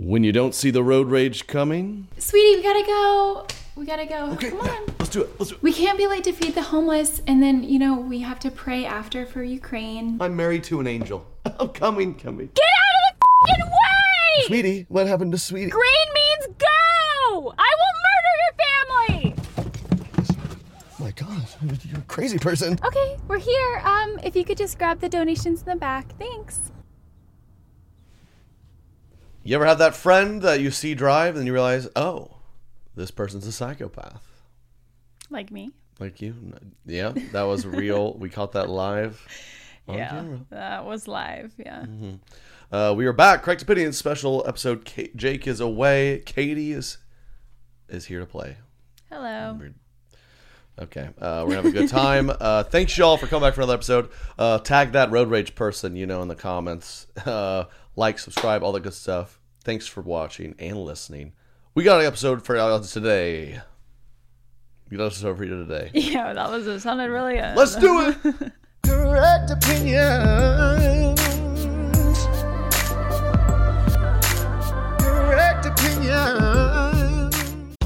When you don't see the road rage coming. Sweetie, we gotta go. We gotta go. Okay, Come on. let's do it. Let's do it. We can't be late to feed the homeless, and then, you know, we have to pray after for Ukraine. I'm married to an angel. I'm coming, coming. Get out of the fing way! Sweetie, what happened to Sweetie? Green means go! I will murder your family! my God, you're a crazy person. Okay, we're here. Um, if you could just grab the donations in the back. Thanks. You ever have that friend that you see drive and you realize, oh, this person's a psychopath? Like me. Like you? Yeah, that was real. we caught that live. yeah, camera. that was live. Yeah. Uh, we are back. Correct Opinion special episode. Ka- Jake is away. Katie is is here to play. Hello. We're- Okay, uh, we're gonna have a good time. Uh, thanks y'all for coming back for another episode. Uh, tag that road rage person, you know, in the comments. Like, subscribe, all that good stuff. Thanks for watching and listening. We got an episode for y'all today. We got an episode for you today. Yeah, that was it. Sounded really good. Let's do it. Correct opinions. Correct opinions.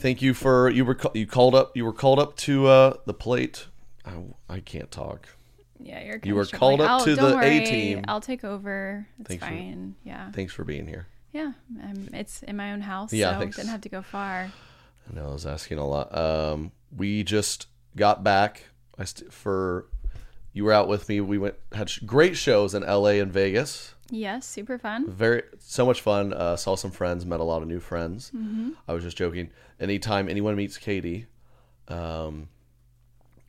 Thank you for you were you called up you were called up to uh, the plate. I, I can't talk. Yeah, you're. You were called up to the A team. I'll take over. It's Thanks for- yeah. Thanks for being here. Yeah. Um, it's in my own house, Yeah, so thanks. didn't have to go far. I know I was asking a lot. Um, we just got back. I st- for you were out with me. We went had sh- great shows in L.A. and Vegas. Yes, super fun. Very so much fun. Uh, saw some friends, met a lot of new friends. Mm-hmm. I was just joking. Anytime anyone meets Katie, um,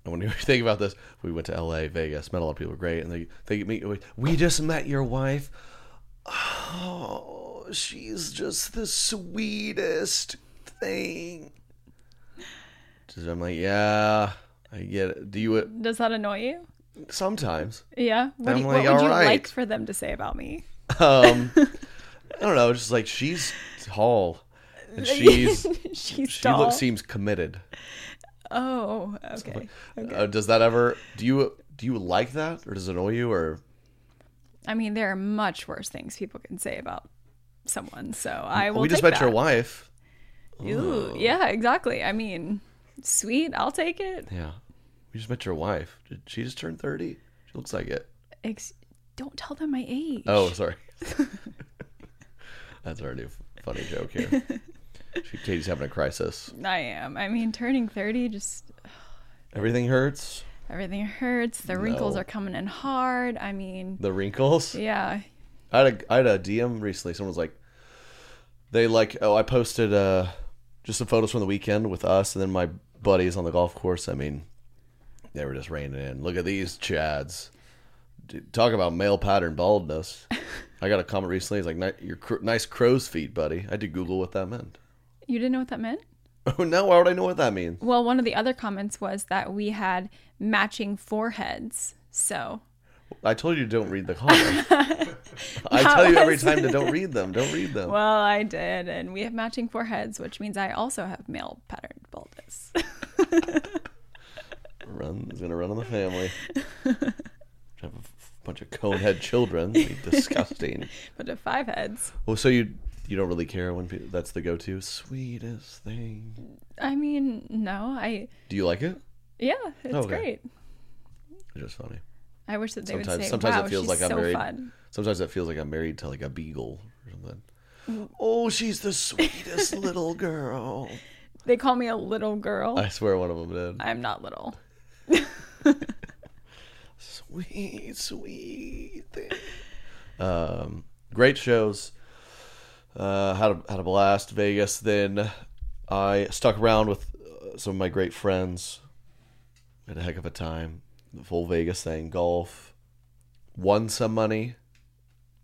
and when you think about this, we went to L.A., Vegas, met a lot of people. Great, and they they meet. We just met your wife. Oh, she's just the sweetest thing. Just, I'm like, yeah, I get it. Do you Does that annoy you? Sometimes? Yeah. What, do you, like, what would you "Alright." like for them to say about me? Um, I don't know. Just like she's tall, and she's She's she tall. looks seems committed. oh, okay. okay. Uh, does that ever do you do you like that or does it annoy you or I mean, there are much worse things people can say about someone, so I will. we just met your that. wife? Ooh, yeah, exactly. I mean, sweet. I'll take it. Yeah, we just met your wife. Did she just turn thirty? She looks like it. Ex- don't tell them my age. Oh, sorry. That's our new funny joke here. She, Katie's having a crisis. I am. I mean, turning thirty just Everything hurts. everything hurts. The wrinkles No. are coming in hard. I mean, The wrinkles. yeah. I had a I had a DM recently. Someone was like, they like oh I posted uh just some photos from the weekend with us and then my buddies on the golf course. I mean, they were just raining in. Look at these chads. Dude, talk about male pattern baldness. I got a comment recently. It's like your cr- nice crow's feet, buddy. I did Google what that meant. You didn't know what that meant? Oh now why would I know what that means? Well, one of the other comments was that we had matching foreheads. So, I told you don't read the comments. I tell you every time to don't read them. Don't read them. Well, I did, and we have matching foreheads, which means I also have male pattern baldness. Run is gonna run on the family. Have a bunch of conehead children. Be disgusting. but of five heads. Well, so you you don't really care when people, that's the go-to sweetest thing. I mean, no, I Do you like it? yeah, it's Okay. great. It's just funny. I wish that they Sometimes would say, sometimes "Wow, it feels she's like I'm so married. fun." Sometimes it feels like I'm married to like a beagle or something. Mm. Oh, she's the sweetest little girl. They call me a little girl. I swear one of them did. I'm not little. Sweet, sweet thing. Um, great shows. Uh, had a, had a blast. Vegas. Then I stuck around with uh, some of my great friends. Had a heck of a time. The full Vegas thing, golf. Won some money.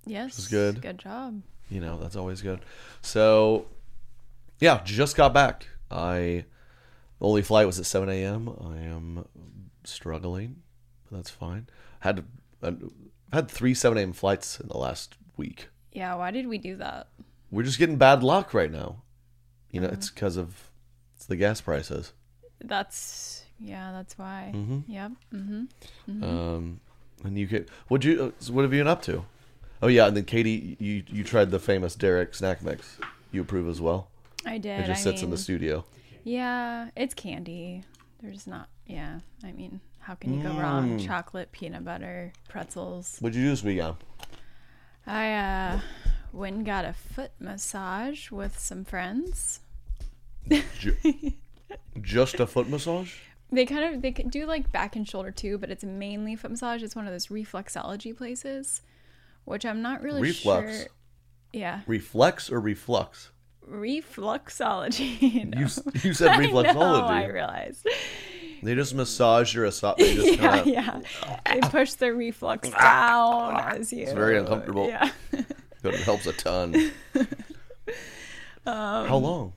Yes, is good. Good job. You know that's always good. So, yeah, just got back. I the only flight was at seven a.m. I am struggling, but that's fine. Had I've had three seven a.m. flights in the last week. Yeah, why did we do that? We're just getting bad luck right now. You Uh-huh. know, it's because of it's the gas prices. That's yeah, that's why. Mm-hmm. Yep. Mm-hmm. Um, and you could what you uh, what have you been up to? Oh yeah, and then Katie, you you tried the famous Derek snack mix. You approve as well. I did. It just I sits in the studio. Yeah, it's candy. There's not. Yeah, I mean, how can you go wrong? Chocolate, peanut butter, pretzels. What'd you do this weekend? I uh went and got a foot massage with some friends. Ju- just a foot massage? They kind of they can do like back and shoulder too, but it's mainly foot massage. It's one of those reflexology places, which I'm not really Reflux? sure. Yeah, Reflex or reflux? reflexology. no. You you said I know, reflexology. I realize. They just massage your esophagus. They just Yeah, kinda, yeah. They push the reflux down as you. It's very uncomfortable. Yeah. But it helps a ton. Um, How long?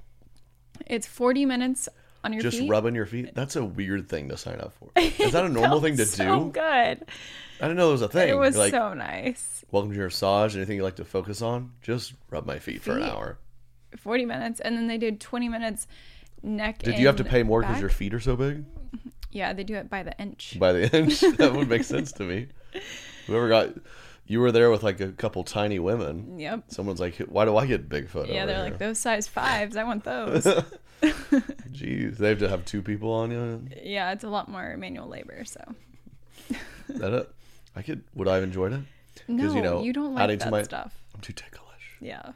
It's 40 minutes on your feet. Just feet. rubbing your feet? That's a weird thing to sign up for. Is that a normal thing to so do? good. I didn't know it was a thing. It was like, so nice. welcome to your massage. Anything you like to focus on? Just rub my feet for an hour. 40 minutes, and then they did 20 minutes neck. Did you have to pay more because your feet are so big? Yeah, they do it by the inch. By the inch? that would make sense to me. Whoever got. You were there with like a couple tiny women. Yep. Someone's like, why do I get Bigfoot? Yeah, they're here?" like those size fives. I want those. Jeez, they have to have two people on you. yeah, it's a lot more manual labor. So That it? I could. Would I have enjoyed it? no, you know, you don't like adding that to my- stuff. I'm too ticklish. Yeah,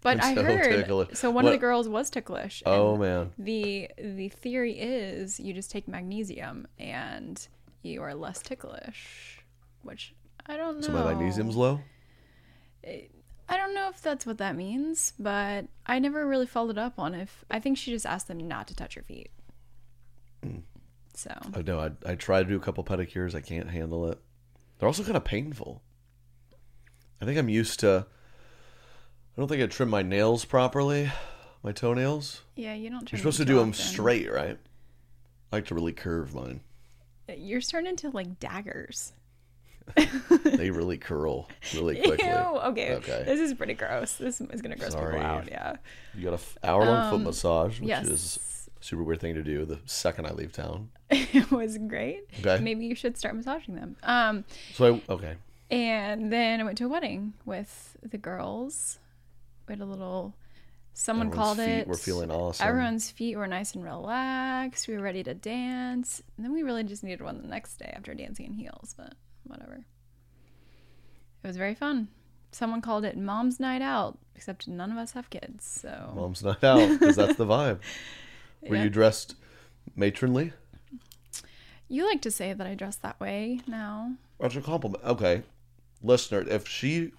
but I'm I heard ticklish. so one of the girls was ticklish. Oh man, The the theory is you just take magnesium and you are less ticklish, which I don't know. so my magnesium's low. I don't know if that's what that means, but I never really followed up on if I think she just asked them not to touch her feet. Hmm. So I know. I I tried to do a couple pedicures. I can't handle it. They're also kind of painful. I think I'm used to. I don't think I trim my nails properly, my toenails. yeah, you don't. You're supposed to do them straight, right? I like to really curve mine. You're starting into like daggers. They really curl really quickly. Ew. Okay. Okay. This is pretty gross. This is gonna gross Sorry. people out. Yeah. You got a f- hour long foot massage, which Um, yes. is a super weird thing to do the second I leave town. it was great. Okay. Maybe you should start massaging them. Um, So I okay. and then I went to a wedding with the girls. We had a little. Someone Everyone's called feet it. were feeling awesome. Everyone's feet were nice and relaxed. We were ready to dance. And then we really just needed one the next day after dancing in heels, but whatever. It was very fun. Someone called it Mom's Night Out, except none of us have kids. So Mom's Night out because that's the vibe. Were Yeah. you dressed matronly? you like to say that I dress that way now. That's a compliment. Okay, listener, if she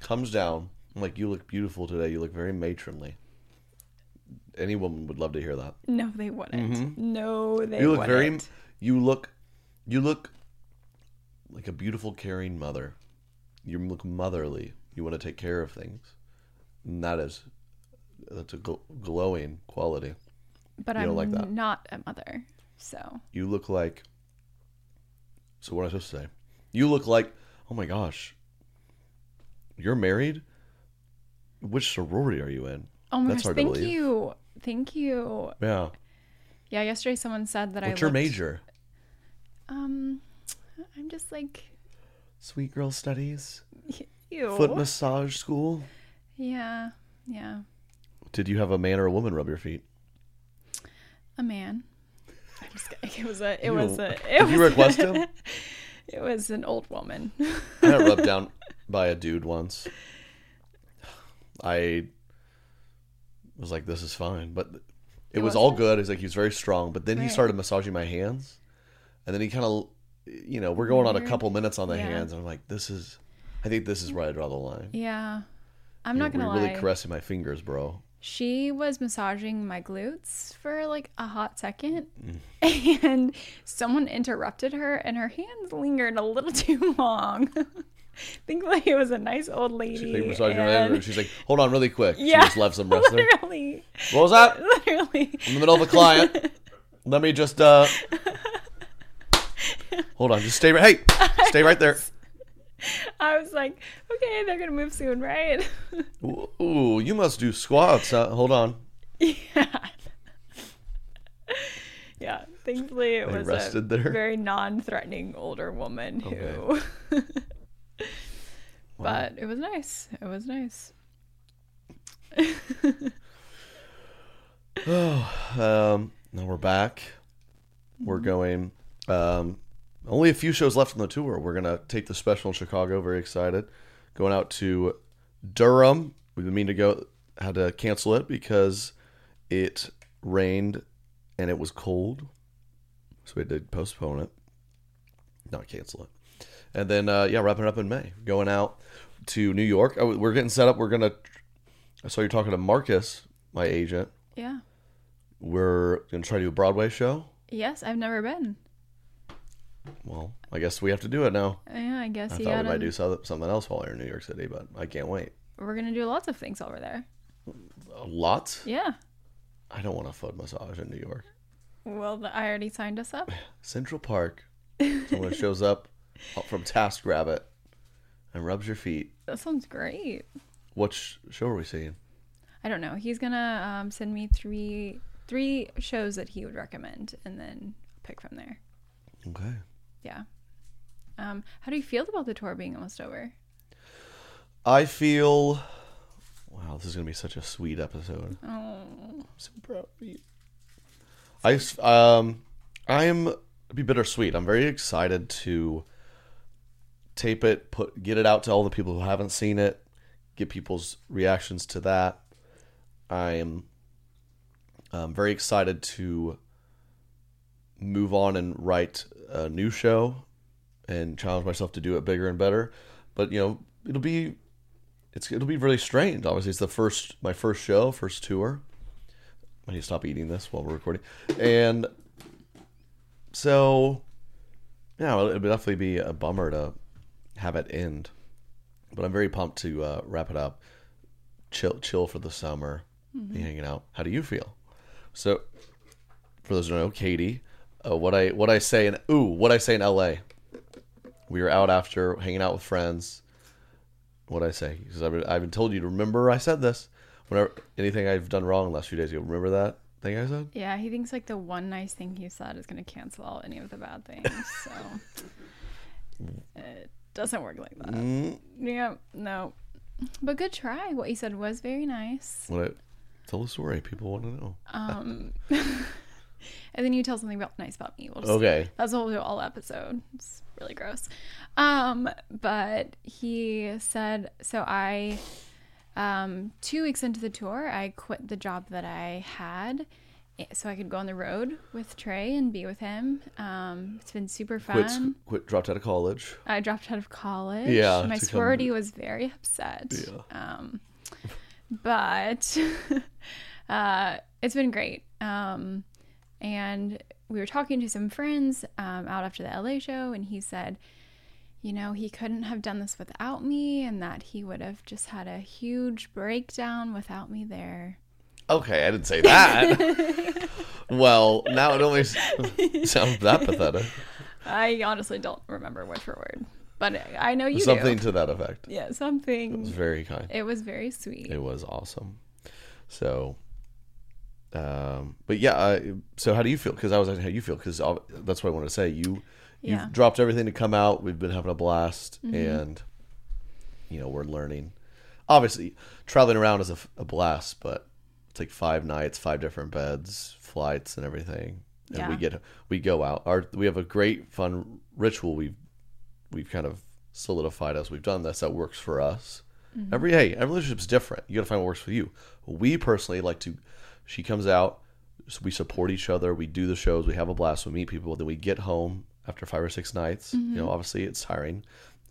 comes down I'm like, "You look beautiful today. You look very matronly." Any woman would love to hear that. No, they wouldn't. No, they Mm-hmm. you look wouldn't. very. You look. You look like a beautiful, caring mother. You look motherly. You want to take care of things. And that is. That's a gl- glowing quality. but you I'm don't like that. not a mother. So You look like. So what am I supposed to say? You look like oh my gosh, you're married. Which sorority are you in? Oh my That's gosh, thank you. Thank you. Yeah. Yeah, yesterday someone said that I What's your looked- major? Um I'm just like Sweet girl studies. ew. Foot massage school. Yeah. Yeah. Did you have a man or a woman rub your feet? A man. I'm just kidding. It was a it Ew. was a it Did you was request him? It was an old woman. I got rubbed down by a dude once. I was like, "This is fine," but it, It was all good. He's like, he's very strong, but then he started massaging my hands, and then he kind of, you know, we're going on a couple minutes on the Yeah. hands, and I'm like, "This is, I think this is where I draw the line." yeah. I'm You're- not gonna you're lie. really caressing my fingers, bro. She was massaging my glutes for like a hot second, Mm. and someone interrupted her, and her hands lingered a little too long. Thankfully, it was a nice old lady. She's like massaging and- and she's like, "Hold on, really quick." yeah, She just left some rest there. literally, What was that? literally. in the middle of a client. Let me just uh hold on. Just stay right. Hey, stay right there. I was like, okay, they're gonna move soon, right? Ooh, ooh, you must do squats. Uh, hold on. yeah. Yeah. Thankfully, it They was a there? very non-threatening older woman who. But it was nice. It was nice. Um, now we're back. We're going. Um, only a few shows left on the tour. We're gonna take the special in Chicago. Very excited. Going out to Durham. We've been meaning to go. Had to cancel it because it rained and it was cold, so we did postpone it. Not cancel it. And then uh, yeah, wrapping it up in May. Going out to New York. Oh, we're getting set up. We're gonna. I saw you talking to Marcus, my agent. Yeah. We're gonna try to do a Broadway show. Yes, I've never been. Well, I guess we have to do it now. Yeah, I guess I thought gotta. we might do something else while we're in New York City, but I can't wait. We're gonna do lots of things over there. A lot? Yeah. I don't want a foot massage in New York. Well, I already signed us up. Central Park. Someone shows up from TaskRabbit and rubs your feet. That sounds great. What sh- show are we seeing? I don't know. He's gonna um, send me three three shows that he would recommend, and then pick from there. Okay. Yeah. Um, how do you feel about the tour being almost over? I feel. Wow, this is gonna be such a sweet episode. Oh, I'm so proud of you. I um I am be bittersweet. I'm very excited to tape it, put get it out to all the people who haven't seen it, get people's reactions to that. I am um, very excited to move on and write a new show and challenge myself to do it bigger and better. But you know, it'll be it's it'll be really strange. Obviously, it's the first my first show, first tour. I need to stop eating this while we're recording, and so yeah, it would definitely be a bummer to have it end. But I'm very pumped to uh, wrap it up, chill, chill for the summer, be hanging out. How do you feel? So, for those who don't know, Katie, uh, what I what I say in ooh what I say in L.A. We were out after hanging out with friends. What I say? Because I've been, I've been told you to remember I said this. Whenever anything I've done wrong in the last few days, you remember that thing I said? yeah. He thinks like the one nice thing he said is gonna cancel out any of the bad things. So it doesn't work like that. Mm, Yeah. No. But good try. What you said was very nice. what tell the story. People want to know. Um, and then you tell something about nice about me. We'll just, Okay. That's we'll do all episode. It's really gross. Um, but he said so. I, um, two weeks into the tour, I quit the job that I had. So I could go on the road with Trey and be with him. Um, it's been super fun. quit, dropped out of college. I dropped out of college. Yeah, my to come- sorority was very upset. Um, but uh, it's been great. Um, and we were talking to some friends um, out after the LA show, and he said, you know, he couldn't have done this without me, and that he would have just had a huge breakdown without me there. Okay, I didn't say that. well, now it only sounds that pathetic. I honestly don't remember word for word. but I know you Something do. to that effect. Yeah, something. It was very kind. It was very sweet. It was awesome. So, um, but yeah. I, so how do you feel? Because I was like, how you feel? Because that's what I wanted to say. You you've Yeah. Mm-hmm. dropped everything to come out. We've been having a blast, and you know we're learning. Obviously, traveling around is a blast, but it's like five nights, five different beds, flights, and everything. And we get we go out. Our we have a great fun ritual. We've we've kind of solidified as we've done this that works for us. Every hey, every relationship's different. You got to find what works for you. We personally like to. She comes out, we support each other. We do the shows. We have a blast. We meet people. Then we get home after five or six nights. You know, obviously it's tiring,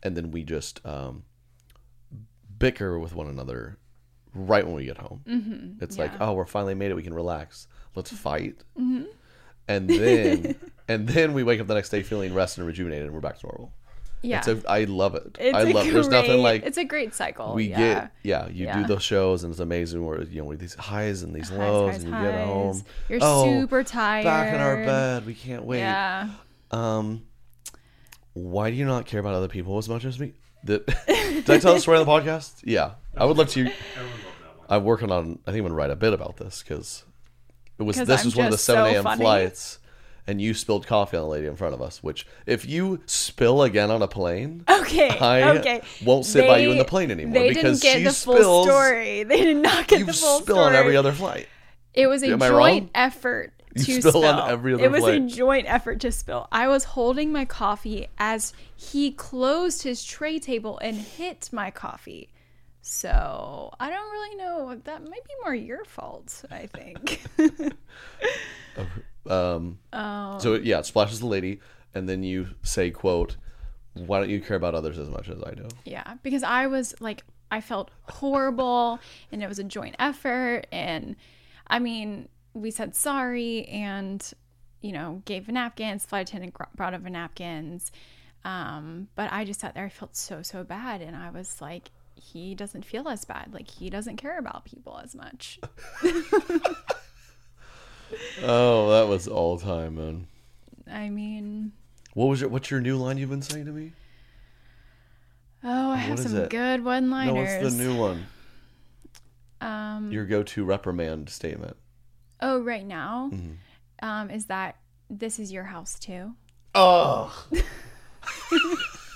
and then we just um, bicker with one another right when we get home. Mm-hmm. It's like, oh, we're finally made it. We can relax. Let's fight, and then and then we wake up the next day feeling rested and rejuvenated, and we're back to normal. yeah. It's a, I love it. It's I love. There's nothing like it's a great cycle. we yeah. get yeah you Yeah. do those shows and it's amazing where you know with these highs and these Highs, lows highs, and you get home You're oh, super tired. back in our bed we can't wait Yeah. um why do you not care about other people as much as me did, did i tell the story on the podcast yeah i would love to i'm working on i think i'm gonna write a bit about this because it was. this I'm was one of the just 7 so a.m funny. flights and you spilled coffee on the lady in front of us which if you spill again on a plane Okay. I okay. won't sit by you in the plane anymore They because didn't get she the full spills- story. They did not get you the full spill story. on every other flight It was a Am I joint wrong? effort You to spill spill. on every other it was a joint effort to spill. I was holding my coffee as he closed his tray table and hit my coffee. So I don't really know. That might be more your fault. I think. Um, So yeah, it splashes the lady, and then you say, "quote Why don't you care about others as much as I do?" Yeah, because I was like, I felt horrible, and it was a joint effort. And I mean, we said sorry, and you know, gave a napkins. Flight attendant brought over napkins. Um, but I just sat there. I felt so so bad, and I was like, he doesn't feel as bad. Like he doesn't care about people as much. Oh, that was all time, man. I mean, What was your What's your new line you've been saying to me? oh, I have some good one-liners. No, what's the new one? um, Your go-to reprimand statement. Oh, right now, Mm-hmm. um, is that this is your house too? Oh, that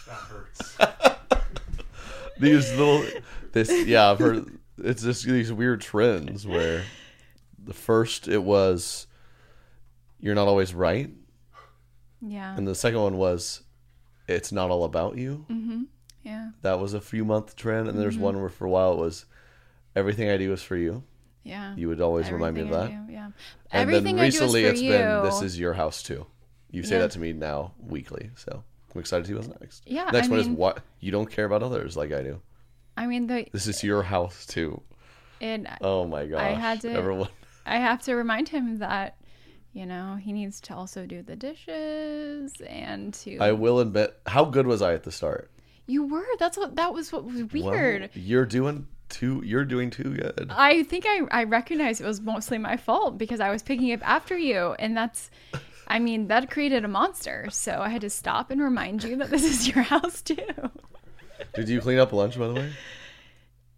hurts. these little this yeah I've heard it's just these weird trends where the first it was you're not always right Yeah. and the second one was it's not all about you Yeah. that was a few month trend and Mm-hmm. there's one where for a while it was everything i do is for you Yeah. you would always remind me of that Everything do, yeah. and Everything then I do is recently for it's you. been this is your house too you say Yeah. that to me now weekly so i'm excited to see what's next Yeah, next I one is what you don't care about others like i do I mean, the this is your house too it. oh my gosh had to- everyone I have to remind him that, you know, he needs to also do the dishes and to. i will admit how good was i at the start you were. That's what. That was what was Well, weird. you're doing too you're doing too good I think I I recognized it was mostly my fault because I was picking up after you, and that's. I mean, that created a monster. So I had to stop and remind you that this is your house too. did you clean up lunch by the way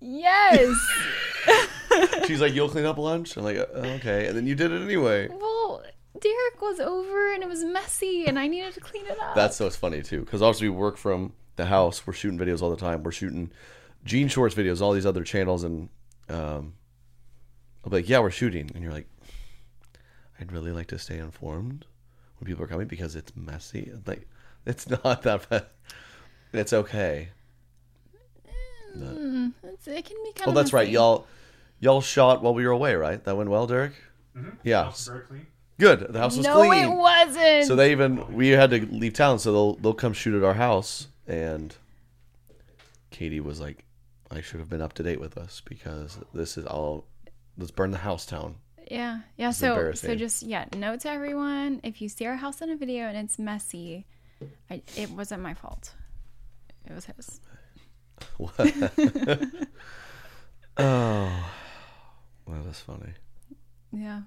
Yes. she's like you'll clean up lunch i'm like "Uh, okay and then you did it anyway well, Derek was over and it was messy, and I needed to clean it up. That's so funny too, because obviously we work from the house. We're shooting videos all the time. We're shooting Gene Shorts videos, all these other channels, and um, I'll be like, "Yeah, we're shooting," and you're like, "I'd really like to stay informed when people are coming because it's messy." I'm like, it's not that bad. It's okay. It's, it can be kind Well, of. that's right. Y'all, y'all shot while we were away, right? That went well, Derek. Yeah, House is very clean. good. The house was No, clean. No, it wasn't. So they even we had to leave town, so they'll they'll come shoot at our house. And Katie was like, "I should have been up to date with us because this is all. Let's burn the house down." yeah, yeah. So, so just yeah. Note to everyone: if you see our house in a video and it's messy, I, it wasn't my fault. It was his. Oh, well, that's funny. Yeah,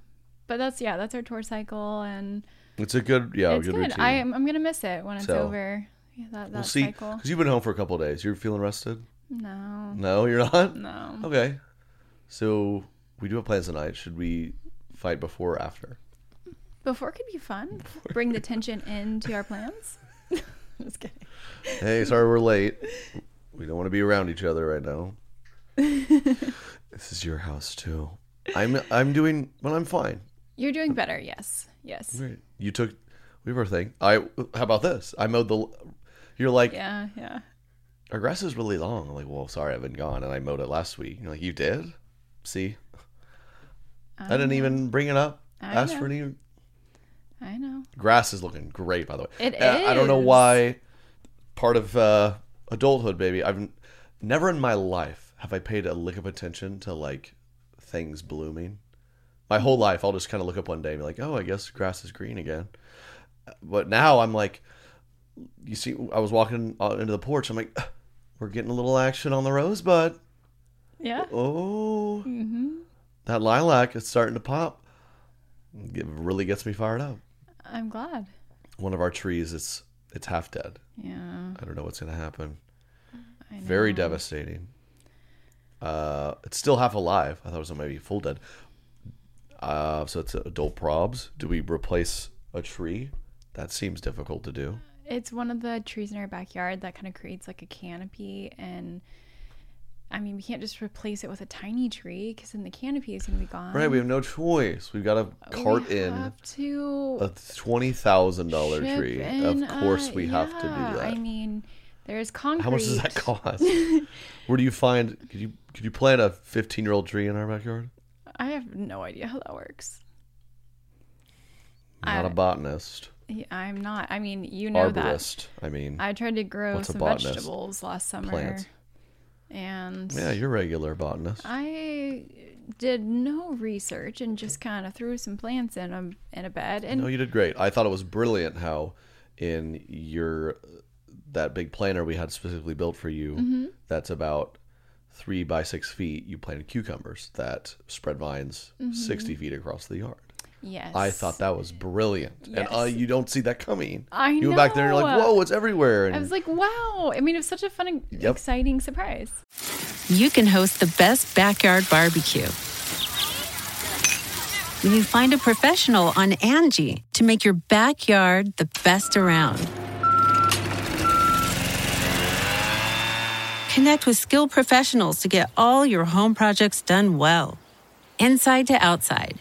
but that's yeah. That's our tour cycle, and It's a good, yeah, it's good, good. I am. I'm gonna miss it when it's So- over. Yeah, that, that we'll see. cycle. Because you've been home for a couple of days. You're feeling rested? No. No, you're not. No. Okay. So we do have plans tonight. Should we fight before or after? Before could be fun. Bring the tension into our plans. Just kidding. Hey, sorry we're late. We don't want to be around each other right now. this is your house too. I'm I'm doing well. I'm fine. You're doing better. Yes. Yes. Great. You took we have our thing. I how about this? I mowed the. You're like Yeah. Yeah. Our grass is really long. I'm like, well, sorry, I've been gone, and I mowed it last week. You're like, you did? See, I, didn't even bring it up. I Ask know. for any. I know. Grass is looking great, by the way. It Uh, I don't know why. Part of uh, adulthood, baby. I've never in my life have I paid a lick of attention to like things blooming. My whole life, I'll just kind of look up one day and be like, "Oh, I guess grass is green again." But now I'm like, you see, I was walking into the porch. I'm like, we're getting a little action on the rosebud. Yeah. Oh, Mm-hmm. that lilac is starting to pop. It really gets me fired up. I'm glad. One of our trees, it's it's half dead. Yeah. I don't know what's gonna happen. Very devastating. Uh, it's still half alive. I thought it was maybe full dead. Uh, so it's adult probs. Do we replace a tree? That seems difficult to do. It's one of the trees in our backyard that kind of creates like a canopy and I mean, we can't just replace it with a tiny tree because then the canopy is going to be gone. Right, we have no choice. We've got to cart in to a twenty thousand dollar tree. in, of course, uh, we have to do that. I mean, there's concrete. How much does that cost? Where do you find? Could you could you plant a fifteen year old tree in our backyard? I have no idea how that works. Not a I- botanist, Yeah, I'm not. I mean, you know that. I mean, I tried to grow some botanist? vegetables last summer. Plant. And yeah, you're a regular botanist. I did no research and just kind of threw some plants in a in a bed and No, you did great. I thought it was brilliant how in your that big planter we had specifically built for you. Mm-hmm. That's about three by six feet. You planted cucumbers that spread vines Mm-hmm. sixty feet across the yard. Yes. I thought that was brilliant, and uh, you don't see that coming. I You went back there and you're like, "Whoa, it's everywhere!" And I was like, wow. I mean, it was such a fun and Yep. exciting surprise. you can host the best backyard barbecue. When you find a professional on Angi to make your backyard the best around. Connect with skilled professionals to get all your home projects done well. Inside to outside,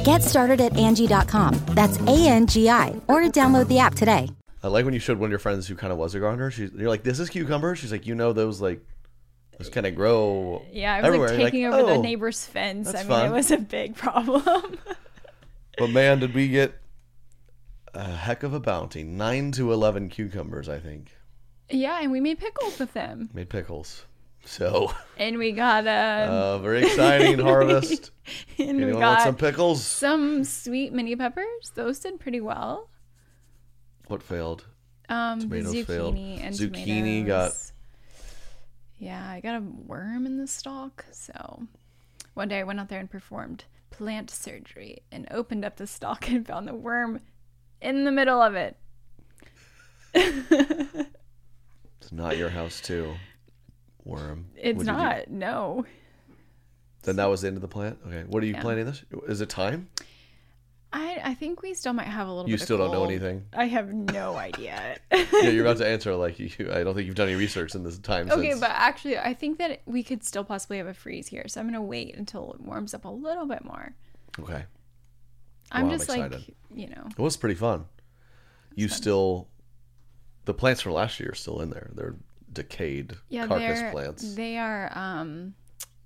Get started at Angi.com. That's A N G I, or download the app today. I like when you showed one of your friends who kind of was a gardener. She's, you're like, "This is cucumber." She's like, "You know those like those kind of grow Yeah, I was everywhere." like You're taking over the "Oh." neighbor's fence. I mean, fun. it was a big problem. But man, did we get a heck of a bounty. Nine to eleven cucumbers, I think. yeah, and we made pickles with them. Made pickles. So And we got a uh, very exciting harvest. and we got want some pickles? some sweet mini peppers. Those did pretty well. What failed? Um, Tomatoes zucchini failed. and Zucchini tomatoes. Yeah, I got a worm in the stalk. So one day I went out there and performed plant surgery and opened up the stalk and found the worm in the middle of it. It's not your house too. Worm. It's What'd you do? not. No. Then that was the end of the plant. Okay. What are you Yeah. planting this? Is it time? I I think we still might have a little You bit of still don't know anything? I have no idea. yeah, you're about to answer like you. I don't think you've done any research in this time. okay, since. but actually I think that we could still possibly have a freeze here. So I'm going to wait until it warms up a little bit more. okay, I'm I'm just like, excited. you know. it was pretty fun. You still, the plants from last year are still in there. They're decayed Yeah, carcass plants. they are um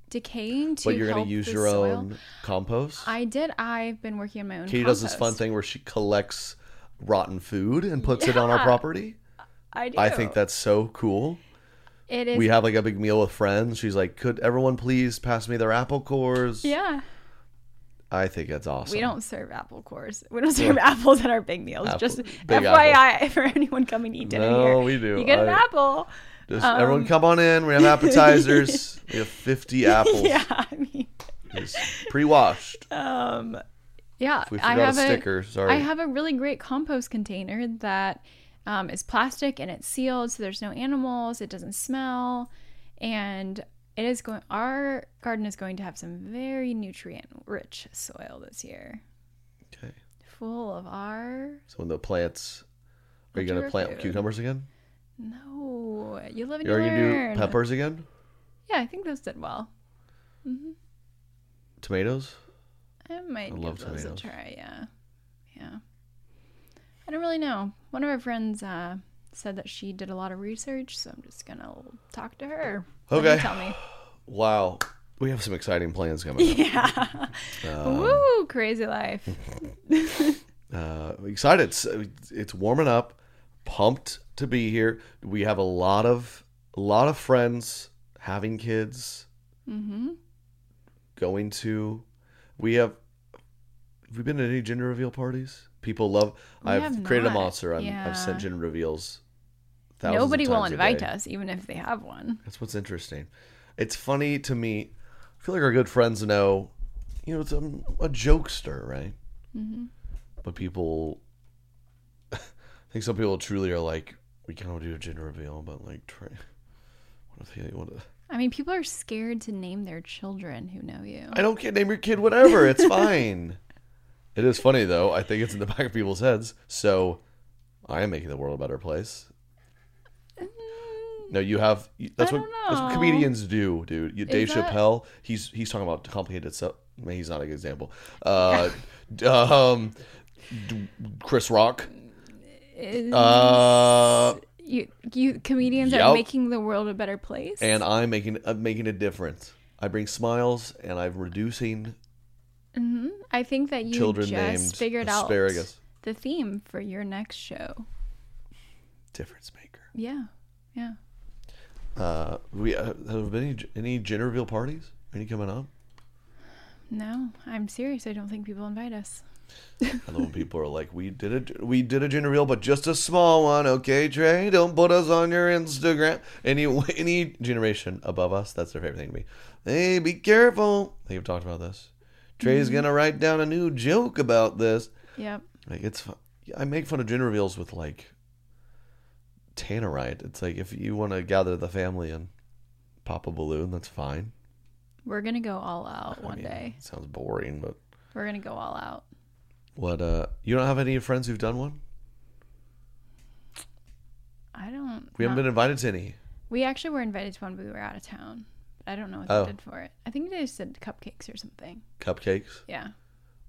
decaying to but you're gonna use your soil. own compost. I did. I've been working on my own. Katie does this fun thing where she collects rotten food and puts it on our property. I do. I think that's so cool. it is. We have like a big meal with friends. She's like, "Could everyone please pass me their apple cores?" yeah. I think that's awesome. We don't serve apple cores. We don't serve apples at our big meals. Apple- Just big FYI for anyone coming to eat dinner No, here. we do. You get an apple. Just everyone come on in. We have appetizers. we have 50 apples. Yeah, I mean, Just pre-washed. um, yeah. We I forgot a have sticker, sorry. I have a really great compost container that um, is plastic and it's sealed, so there's no animals. It doesn't smell, and it is going. Our garden is going to have some very nutrient-rich soil this year, Okay. full of our. So when the plants, are you gonna plant food. cucumbers again? No, you live and you you learn. do peppers again? Yeah, I think those did well. Tomatoes? I might I give those tomatoes. a try. Yeah, yeah. I don't really know. One of our friends uh, said that she did a lot of research, so I'm just gonna talk to her Okay. tell me. Wow. We have some exciting plans coming up. Yeah. Um, Woo! Crazy life. uh, excited. It's, it's warming up. Pumped to be here. We have a lot of a lot of friends having kids. Mm-hmm. Going to. We have. Have we been to any gender reveal parties? People love. We I've have created a monster. I'm, I've sent gender reveals. thousands of Nobody will invite us, even if they have one. That's what's interesting. It's funny to me. I feel like our good friends know, you know, it's a, a jokester, right? Mm-hmm. But people, I think some people truly are like, we can't do a gender reveal, but like, try, what if you want to? I mean, people are scared to name their children who know you. I don't care. Name your kid whatever. It's fine. it is funny though. I think it's in the back of people's heads. So, I am making the world a better place. No, you have. That's what that's what comedians do, dude. You, Dave that- Chappelle. He's he's talking about complicated stuff. I mean, he's not a good example. Uh, um, Chris Rock. Is- Uh, you, you comedians Yep. are making the world a better place. and I'm making I'm making a difference. I bring smiles, and I'm reducing I think that you children just figured asparagus. out the theme for your next show. difference maker. Yeah, yeah. Uh, we uh, have there been any any gender reveal parties? Any coming up? No, I'm serious. I don't think people invite us. I love when people are like, "We did a we did a gender reveal, but just a small one, okay, Trey? Don't put us on your Instagram." Any any generation above us, that's their favorite thing to me. Hey, be careful. They've talked about this. Trey's mm-hmm. gonna write down a new joke about this. Yep. Like it's, I make fun of gender reveals with like tannerite. It's like if you want to gather the family and pop a balloon, that's fine. We're gonna go all out I one mean, day. sounds boring, but We're gonna go all out. What? Uh, you don't have any friends who've done one? I don't. We haven't not- been invited to any. We actually were invited to one, but we were out of town. I don't know what Oh. they did for it. I think they just did cupcakes or something. cupcakes Yeah,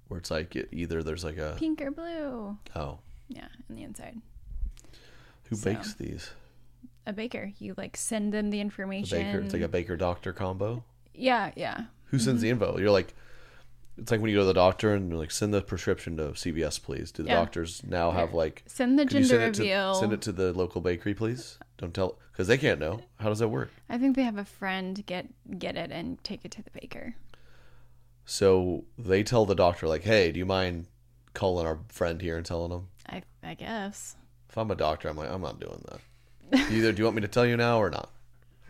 where it's like it, either there's like a pink or blue. oh Yeah, on the inside. who So, bakes these A baker. You like send them the a information. baker it's like a baker doctor combo Yeah, yeah. who sends Mm-hmm. the info you're like it's like when you go to the doctor and you're like send the prescription to CVS please do the Yeah. doctors now have like Send the gender send reveal. to, send it to the local bakery please don't tell because they can't know how does that work I think they have a friend get get it and take it to the baker. so they tell the doctor like hey do you mind calling our friend here and telling them I I guess. if I'm a doctor I'm like I'm not doing that either do you want me to tell you now or not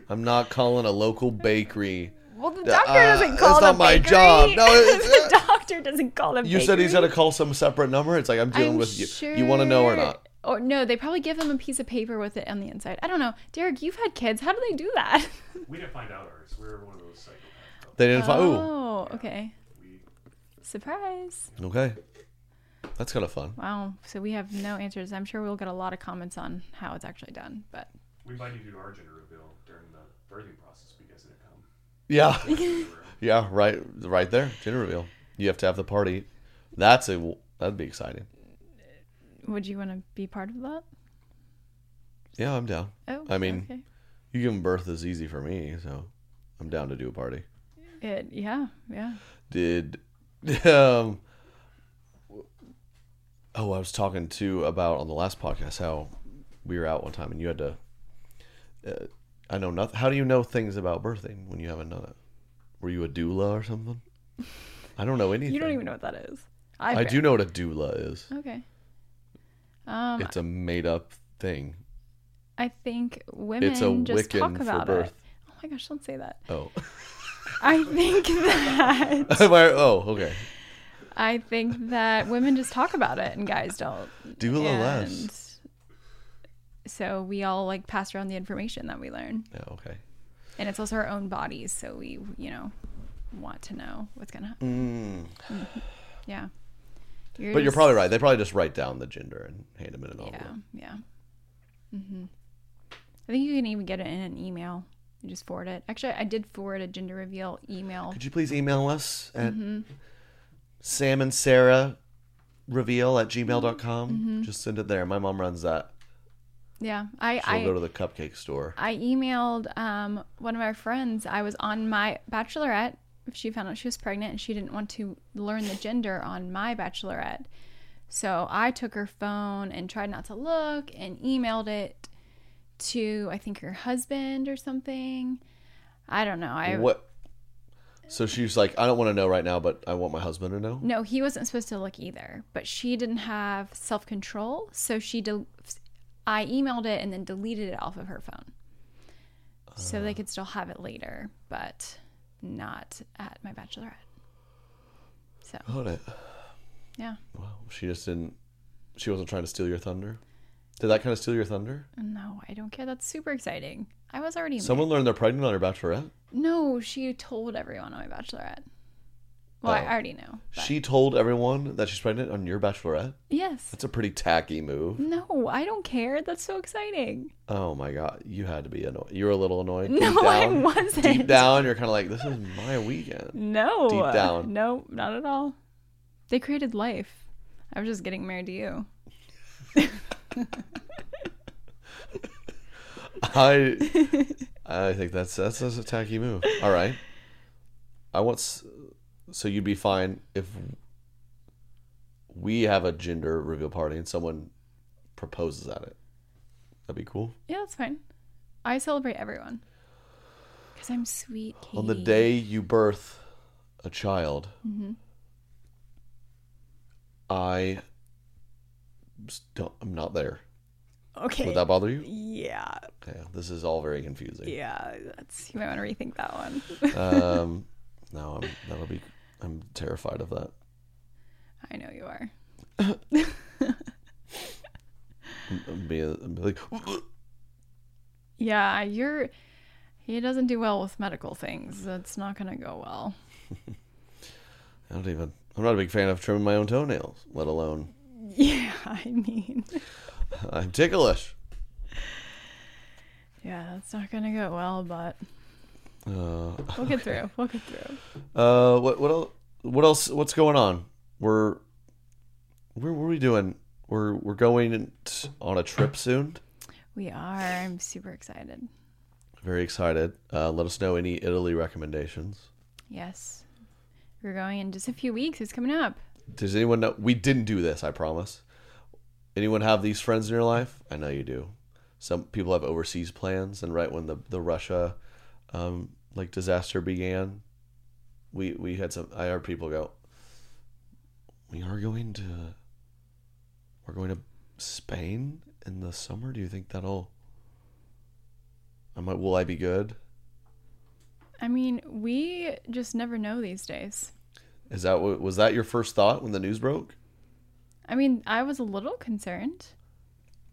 I'm not calling a local bakery Well, the Uh, doctor doesn't call that's the not my bakery. job. No, it's- the doctor doesn't call the You bakery. said he's got to call some separate number. It's like I'm dealing I'm with you. sure... You want to know or not? Or no, they probably give them a piece of paper with it on the inside. I don't know. Derek, you've had kids. How do they do that? We didn't find out ours. We were one of those psychopaths. They didn't find. Ooh, Oh, okay. Surprise. okay. That's kind of fun. Wow. So we have no answers. I'm sure we'll get a lot of comments on how it's actually done, but We invited you to our gender reveal during the birthing process, but you guys didn't come. Yeah, yeah. Right, right there. Gender reveal. You have to have the party. That's a. That'd be exciting. would you want to be part of that? Yeah, I'm down. Oh, I mean, okay. you giving birth is easy for me, so I'm down to do a party. It yeah, yeah. Did um oh I was talking to about on the last podcast how we were out one time and you had to uh, I know nothing how do you know things about birthing when you haven't done it were you a doula or something I don't know anything You don't even know what that is. I do know what a doula is Okay. Um, it's a made up thing I think women it's a just talk Wiccan for about birth it. Oh my gosh, don't say that. oh I think that I- oh okay I think that women just talk about it and guys don't. Doula less. So we all like pass around the information that we learn. yeah okay And it's also our own bodies, so we, you know, want to know what's gonna happen. Mm. Yeah. but you're probably right they probably just write down the gender and hand them in an envelope Yeah, yeah. hmm I think you can even get it in an email. You just forward it. Actually, I did forward a gender reveal email. Could you please email us at Mhm. Sam and Sarah reveal at gmail.com? Mhm. Just send it there. My mom runs that. Yeah, I She'll I go to the cupcake store. I emailed um, one of my friends. I was on my bachelorette. She found out she was pregnant and she didn't want to learn the gender on my bachelorette. So I took her phone and tried not to look and emailed it to, I think, her husband or something. I don't know. I what? So she's like, I don't want to know right now, but I want my husband to know. No, he wasn't supposed to look either, but she didn't have self control. So she, del- I emailed it and then deleted it off of her phone. So they could still have it later, but not at my bachelorette. So, Got it. yeah. Well, she just didn't. She wasn't trying to steal your thunder. Did that kind of steal your thunder? No, I don't care. That's super exciting. I was already. Someone learned they're pregnant on her bachelorette. No, she told everyone on my bachelorette. Well, I Oh. already know. She told everyone that she's pregnant on your bachelorette. Yes. That's a pretty tacky move. No, I don't care. That's so exciting. Oh my god, you had to be annoyed. You were a little annoyed. No, Deep I down, wasn't. Deep down, you're kind of like, this is my weekend. No. Deep down. No, not at all. They created life. I was just getting married to you. I I think that's that's, that's a tacky move. All right. I want s- so you'd be fine if we have a gender reveal party and someone proposes at it. That'd be cool. Yeah, that's fine. I celebrate everyone. Because I'm sweet, Katie. On the day you birth a child, hmm I don't, I'm not there. Okay. Would that bother you? Yeah. Okay, this is all very confusing. Yeah, that's you might want to rethink that one. um, no, I'm, that'll be. I'm terrified of that. I know you are. I'm being, I'm like, Yeah, you're. He doesn't do well with medical things. That's not gonna go well. I don't even. I'm not a big fan of trimming my own toenails, let alone Yeah, I mean, I'm ticklish. yeah, that's not gonna go well, but Uh, we'll get through. We'll get through. uh, what what else? What else? What's going on? We're where are we doing? We're we're going on a trip soon. We are. I'm super excited. Very excited. Uh, let us know any Italy recommendations. Yes, we're going in just a few weeks. It's coming up. Does anyone know? We didn't do this. I promise. Anyone have these friends in your life? I know you do. Some people have overseas plans, and right when the the Russia, um, like disaster began, we we had some. I heard people go. We are going to. We're going to Spain in the summer. Do you think that'll? I might. Will I be good? I mean, we just never know these days. Is that what was that your first thought when the news broke I mean, I was a little concerned.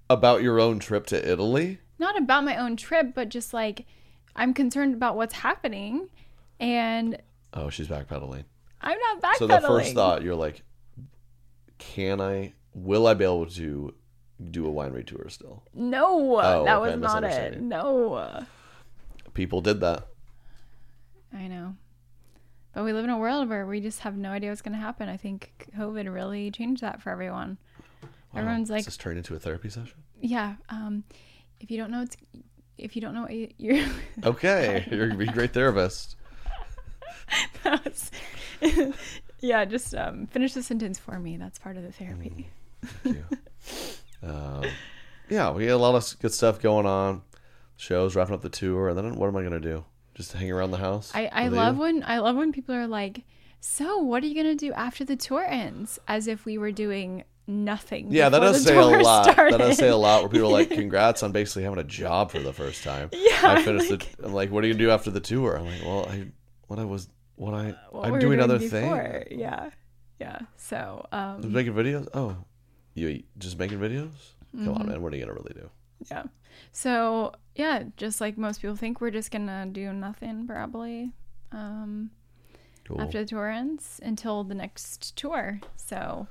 about your own trip to Italy? Not about my own trip, but just like I'm concerned about what's happening. And Oh, she's backpedaling. I'm not backpedaling. So the first thought, you're like, can I? Will I be able to do a winery tour still? No, Oh, that okay, was not it. No. People did that. I know. But we live in a world where we just have no idea what's going to happen. I think COVID really changed that for everyone. Wow. Everyone's like, this turn into a therapy session? yeah, um, if you don't know, it's if you don't know, what you- you're Okay, you're gonna be a great therapist. Was- yeah, just um, finish the sentence for me. That's part of the therapy. Thank you. um, yeah, we had a lot of good stuff going on. Shows, wrapping up the tour, and then what am I gonna do? Just hang around the house? I, I love you? when I love when people are like, "So, what are you gonna do after the tour ends?" As if we were doing nothing. Yeah, that does the say a lot. That does say a lot. Where people are like, "Congrats on basically having a job for the first time." Yeah, I finished it. I'm like, "What are you gonna do after the tour?" I'm like, "Well, I what I was what I What I'm we were doing other before. things. Yeah, yeah. So, Just um, making videos. Oh, you just making videos? Come on, Mhm. man. What are you gonna really do? yeah. So yeah, just like most people think, we're just gonna do nothing probably. Um, Cool. after the tour ends until the next tour. So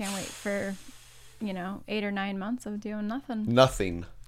can't wait for you know eight or nine months of doing nothing. Nothing.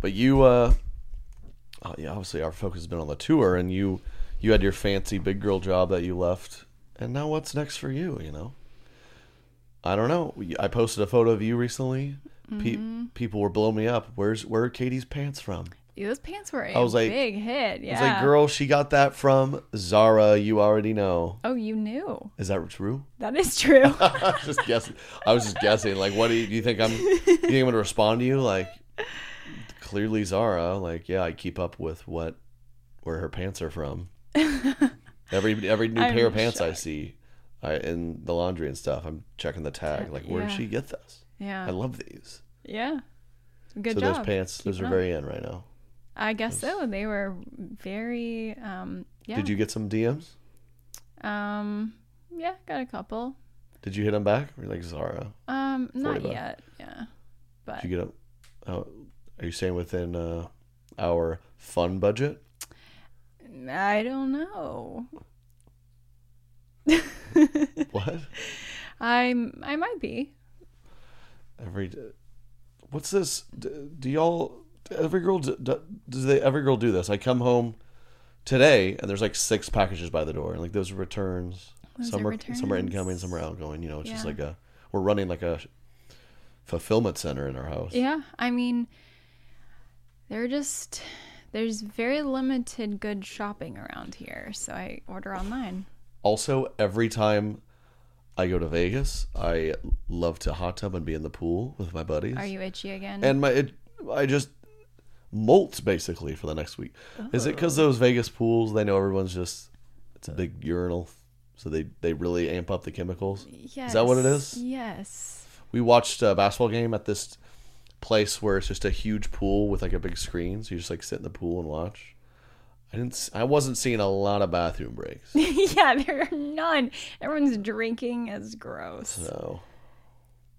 But you, uh, oh, yeah, obviously our focus has been on the tour, and you, you had your fancy big girl job that you left, and now what's next for you? You know, I don't know. I posted a photo of you recently. Pe- Mhm. people were blowing me up. Where's where are Katie's pants from? Those pants were a I was like- big hit. Yeah. I was like, girl, she got that from Zara. You already know. Oh, you knew. Is that true? That is true. I was just guessing. I was just guessing. Like, what do you, do you think I'm? You think I'm gonna respond to you? Like, clearly Zara. Like, yeah, I keep up with what where her pants are from. Every every new I'm pair of pants I see, I in the laundry and stuff. I'm checking the tag. Like, where did she get this? Yeah. I love these. yeah. Good so job. those pants, those are up. very in right now. I guess so. They were very. Um, yeah. Did you get some DMs? Um. Yeah, got a couple. Did you hit them back? Or like Zara? Um, not yet. Yeah, but Did you get a? Oh, are you saying within uh, our fun budget? I don't know. What? I'm. I might be. Every what's this? D- Do y'all? Every girl d- d- does they? Every girl do this. I come home today and there's like six packages by the door, and like those are returns. Those some are are some are incoming, some are outgoing. You know, it's just like a we're running like a fulfillment center in our house. Yeah, I mean, they're just there's very limited good shopping around here, so I order online. Also, every time I go to Vegas, I love to hot tub and be in the pool with my buddies. Are you itchy again? And my it, I just molts basically for the next week. Is it because oh. those Vegas pools? They know everyone's just it's a uh. big urinal, so they they really amp up the chemicals. Yes. Is that what it is? Yes. We watched a basketball game at this place where it's just a huge pool with like a big screen, so you just like sit in the pool and watch. I didn't. I wasn't seeing a lot of bathroom breaks. yeah, there are none. Everyone's drinking is gross. So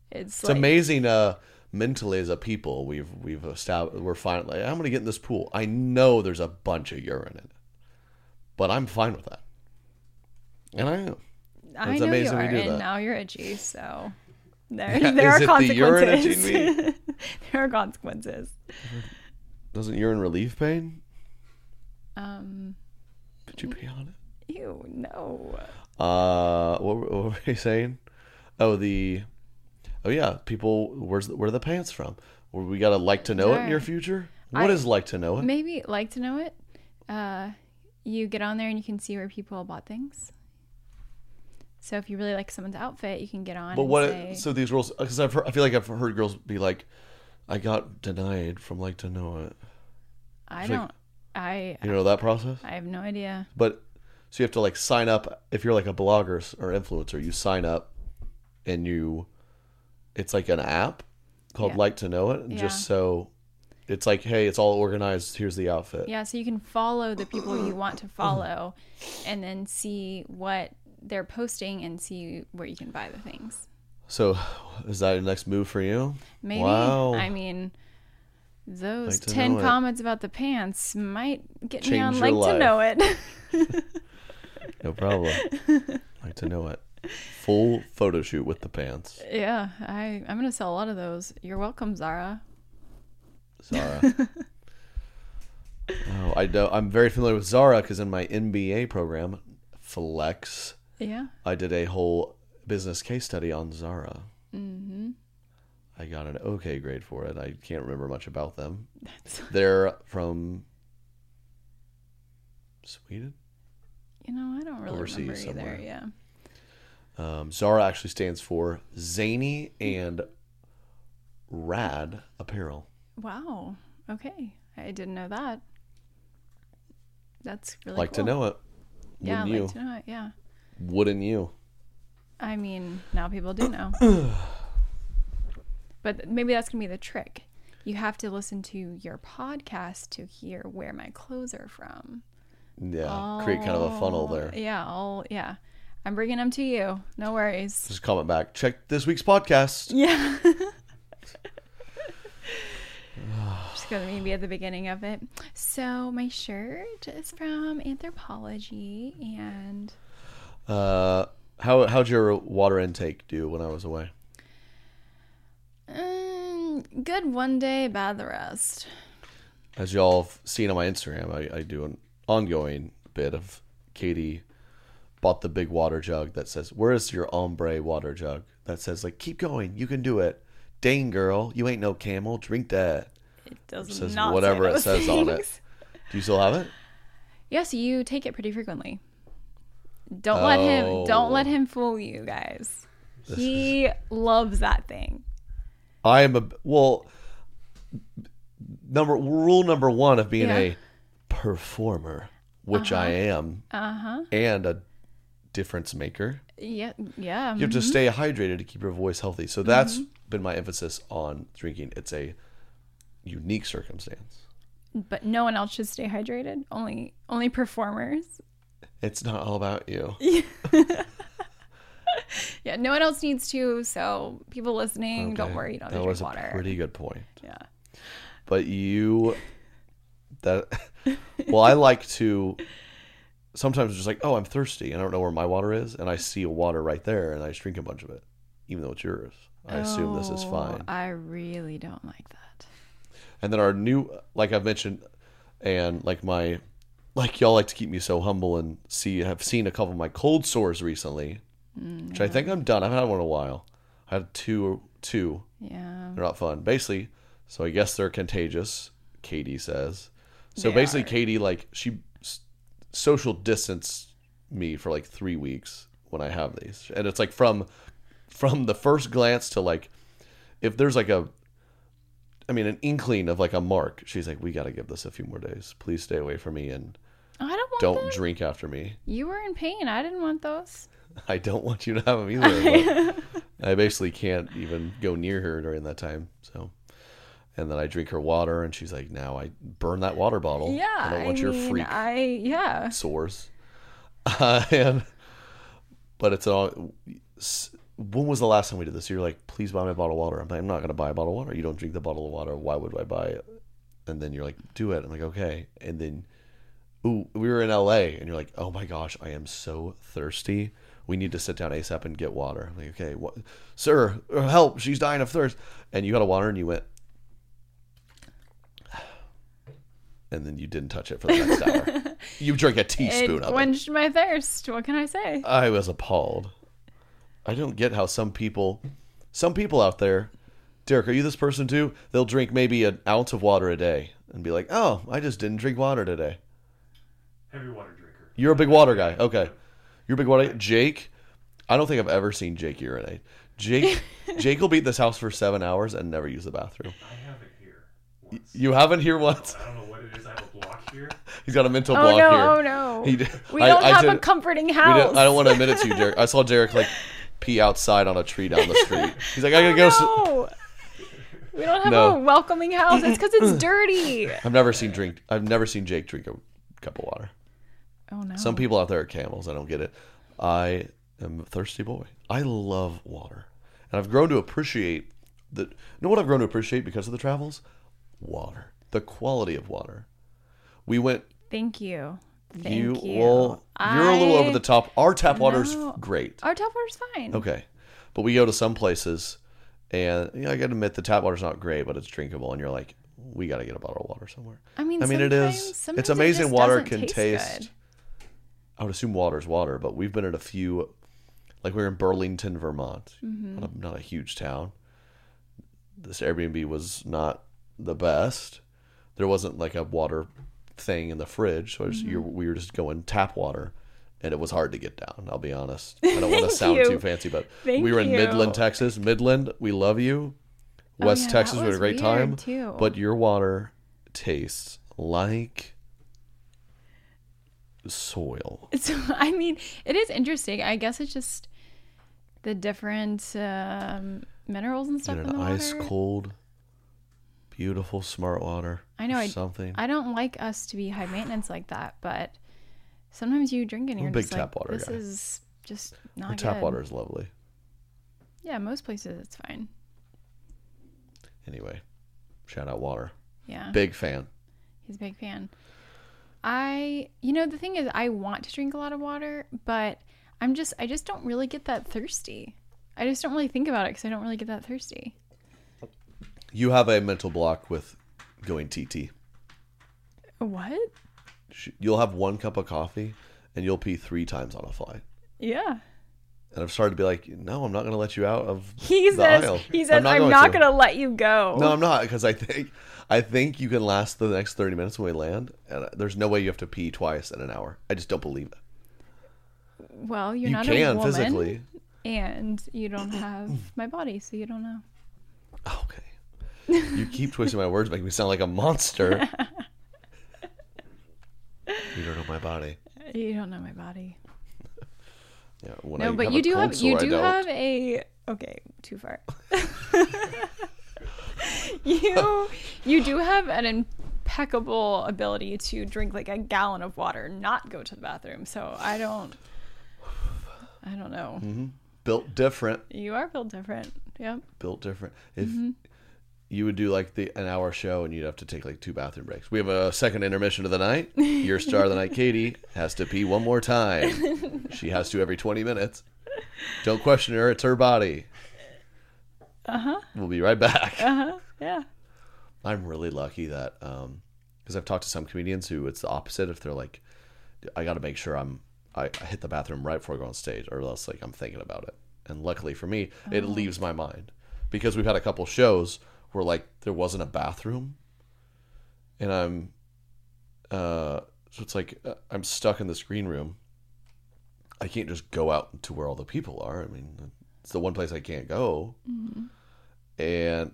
It's, it's like, amazing. Uh, mentally as a people, we've we've established. We're fine. Like I'm gonna get in this pool. I know there's a bunch of urine in it, but I'm fine with that. And I am. I It's know you are, and that. now you're itchy, so there, Yeah, there are it the urine itching consequences. there are consequences. Doesn't urine relieve pain? Um, Did you pee on it? ew, no. Uh, what, were- what were you saying? Oh, the, oh yeah, people. Where's the, where are the pants from? Where we gotta like to know it in your future. What I- is like to know it? Maybe like to know it. Uh, you get on there and you can see where people bought things. So if you really like someone's outfit, you can get on. But what? say, so these rules, because I've heard, I feel like I've heard girls be like, "I got denied from like to know it." I it's like- don't. I You know that process? I have no idea. But so you have to like sign up if you're like a blogger s- or influencer. You sign up, and you, it's like an app called Yeah. Like to Know It, and Yeah. just so, it's like, hey, it's all organized. Here's the outfit. Yeah, so you can follow the people you want to follow, and then see what they're posting and see where you can buy the things. So, is that your next move for you? Maybe. Wow. I mean, those Like 10 know it. comments about the pants might get me on like your to know it. No problem. like to know it. Full photo shoot with the pants, yeah, I, I'm going to sell a lot of those. You're welcome, Zara. Zara. oh, I know. I'm very familiar with Zara because in my MBA program, Flex, Yeah. I did a whole business case study on Zara. Mm-hmm. I got an okay grade for it. I can't remember much about them. They're from Sweden. You know, I don't really Overseas remember somewhere. either. Yeah. Um, Zara actually stands for Zany and Rad Apparel. Wow. Okay. I didn't know that. That's really like to know it. Yeah, Wouldn't you? like to know it. Yeah. Wouldn't you? I mean, now people do know. but maybe that's going to be the trick. You have to listen to your podcast to hear where my clothes are from. Yeah, create kind of a funnel there. Yeah, I'll, yeah. I'm bringing them to you. No worries. Just comment back. Check this week's podcast. Yeah. Just gonna maybe at the beginning of it. So my shirt is from Anthropologie, and Uh, how how'd your water intake do when I was away? um, good one day, bad the rest. As y'all have seen on my Instagram, I, I do an ongoing bit of Katie bought the big water jug that says, "Where is your ombre water jug?" That says like, "Keep going, you can do it." Dang girl, you ain't no camel. Drink that. It does It says not whatever it says on it. Do you still have it? Yes, you take it pretty frequently. Don't let him. Don't let Oh. him fool you, guys. This he loves that thing. I am a well. Number rule number one of being Yeah. a performer, which I am, Uh huh. and a difference maker. Yeah. Yeah. You have to mhm. stay hydrated to keep your voice healthy. So that's been my emphasis on drinking. It's a unique circumstance. But no one else should stay hydrated. Only only performers. It's not all about you. Yeah, no one else needs to. So people listening, don't worry, you don't that was drink a pretty good point. Yeah. But you, that, well, I like to. Sometimes just like, oh, I'm thirsty, and I don't know where my water is, and I see a water right there, and I just drink a bunch of it, even though it's yours. I assume this is Oh, fine. I really don't like that. And then our new, like I've mentioned, and like my, like y'all like to keep me so humble and see, have seen a couple of my cold sores recently, which I think I'm done. I've had one in a while. I had two, two. Yeah. They're not fun. Basically, so I guess they're contagious. Katie says. So They basically, are. Katie like she social distance me for like three weeks when I have these, and it's like from from the first glance to like if there's like a I mean, an inkling of like a mark. She's like, we got to give this a few more days. Please stay away from me and don't drink after me. You were in pain. I didn't want those. I don't want you to have them either. I basically can't even go near her during that time. So, and then I drink her water, and she's like, "Now I burn that water bottle. Yeah, I don't want I your mean, freak I yeah. sores." Uh, and but it's all. When was the last time we did this? You're like, "Please buy me a bottle of water." I'm like, "I'm not gonna buy a bottle of water. You don't drink the bottle of water. Why would I buy it?" And then you're like, "Do it." I'm like, "Okay." And then, ooh, we were in LA, and you're like, "Oh my gosh, I am so thirsty." we need to sit down ASAP and get water. I'm like, okay, what, sir, help! She's dying of thirst. And you got a water, and you went, and then you didn't touch it for the next hour. You drank a teaspoon It of it. quenched my thirst. What can I say? I was appalled. I don't get how some people, some people out there, Derek, are you this person too? They'll drink maybe an ounce of water a day and be like, oh, I just didn't drink water today. Heavy water drinker. You're a big water guy. Okay. You're a big water Jake, I don't think I've ever seen Jake urinate. Jake Jake will be at this house for seven hours and never use the bathroom. I have it here. Y- You haven't here once? I don't know what it is. I have a block here. He's got a mental Oh block no! here. Oh no! He d- we I- don't I have a did- comforting house. didn't- I don't want to admit it to you, Derek. I saw Derek like pee outside on a tree down the street. He's like, I oh, gotta go. s- No. We don't have No. a welcoming house. It's because it's dirty. I've never seen drink. I've never seen Jake drink a cup of water. Oh no! Some people out there are camels. I don't get it. I am a thirsty boy. I love water, and I've grown to appreciate that. You know what I've grown to appreciate because of the travels? Water. The quality of water. We went. Thank you. Thank you, you. well, you're a little over the top. Our tap water's No. great. Our tap water's fine. Okay, but we go to some places, and you know, I got to admit the tap water's not great, but it's drinkable, and you're like, we got to get a bottle of water somewhere. I mean, I mean, it is. It's amazing. just water can taste taste. I would assume water's water, but we've been at a few, like we were in Burlington, Vermont, Mhm. not, a, not a huge town. This Airbnb was not the best. There wasn't like a water thing in the fridge, so I just, Mhm. you we were just going tap water, and it was hard to get down. I'll be honest. I don't want to sound you. too fancy, but Thank we were in you. Midland, Texas. Midland, we love you. Oh, West yeah, Texas, we had a great time. too. But your water tastes like soil. So I mean, it is interesting. I guess it's just the different um, minerals and stuff in an the water. ice cold, beautiful smart water. I know. I, something. I don't like us to be high maintenance like that, but sometimes you drink it and you're big just tap like, water this guy. is just not Our tap good. water is lovely. Yeah, most places it's fine. Anyway, shout out water. Yeah. Big fan. He's a big fan. I, you know, the thing is, I want to drink a lot of water, but I'm just, I just don't really get that thirsty. I just don't really think about it because I don't really get that thirsty. You have a mental block with going TT. What? You'll have one cup of coffee and you'll pee three times on a flight. Yeah. And I've started to be like, no, I'm not going to let you out of He the says, aisle. he says, I'm going not to." going to let you go. No, I'm not because I think I think you can last the next 30 minutes when we land, and there's no way you have to pee twice in an hour. I just don't believe it. Well, you're You not a can woman, physically. and you don't have my body, so you don't know. Oh, okay. You keep twisting my words, making me sound like a monster. you don't know my body. You don't know my body. Yeah, no, I but you do have you do have a okay, too far. you you do have an impeccable ability to drink like a gallon of water, not go to the bathroom. So I don't I don't know. Mhm. Built different. You are built different. Yep. Built different. If Mhm. You would do like the an hour show and you'd have to take like two bathroom breaks. We have a second intermission of the night. Your star of the night, Katie, has to pee one more time. She has to every 20 minutes. Don't question her. It's her body. Uh huh. We'll be right back. Uh huh. Yeah. I'm really lucky that um because I've talked to some comedians who it's the opposite. If they're like, I got to make sure I'm I, I hit the bathroom right before I go on stage, or else like I'm thinking about it. And luckily for me, it Oh. leaves my mind because we've had a couple shows where like there wasn't a bathroom, and I'm uh so it's like uh, I'm stuck in this green room. I can't just go out to where all the people are. I mean, it's the one place I can't go Mhm. and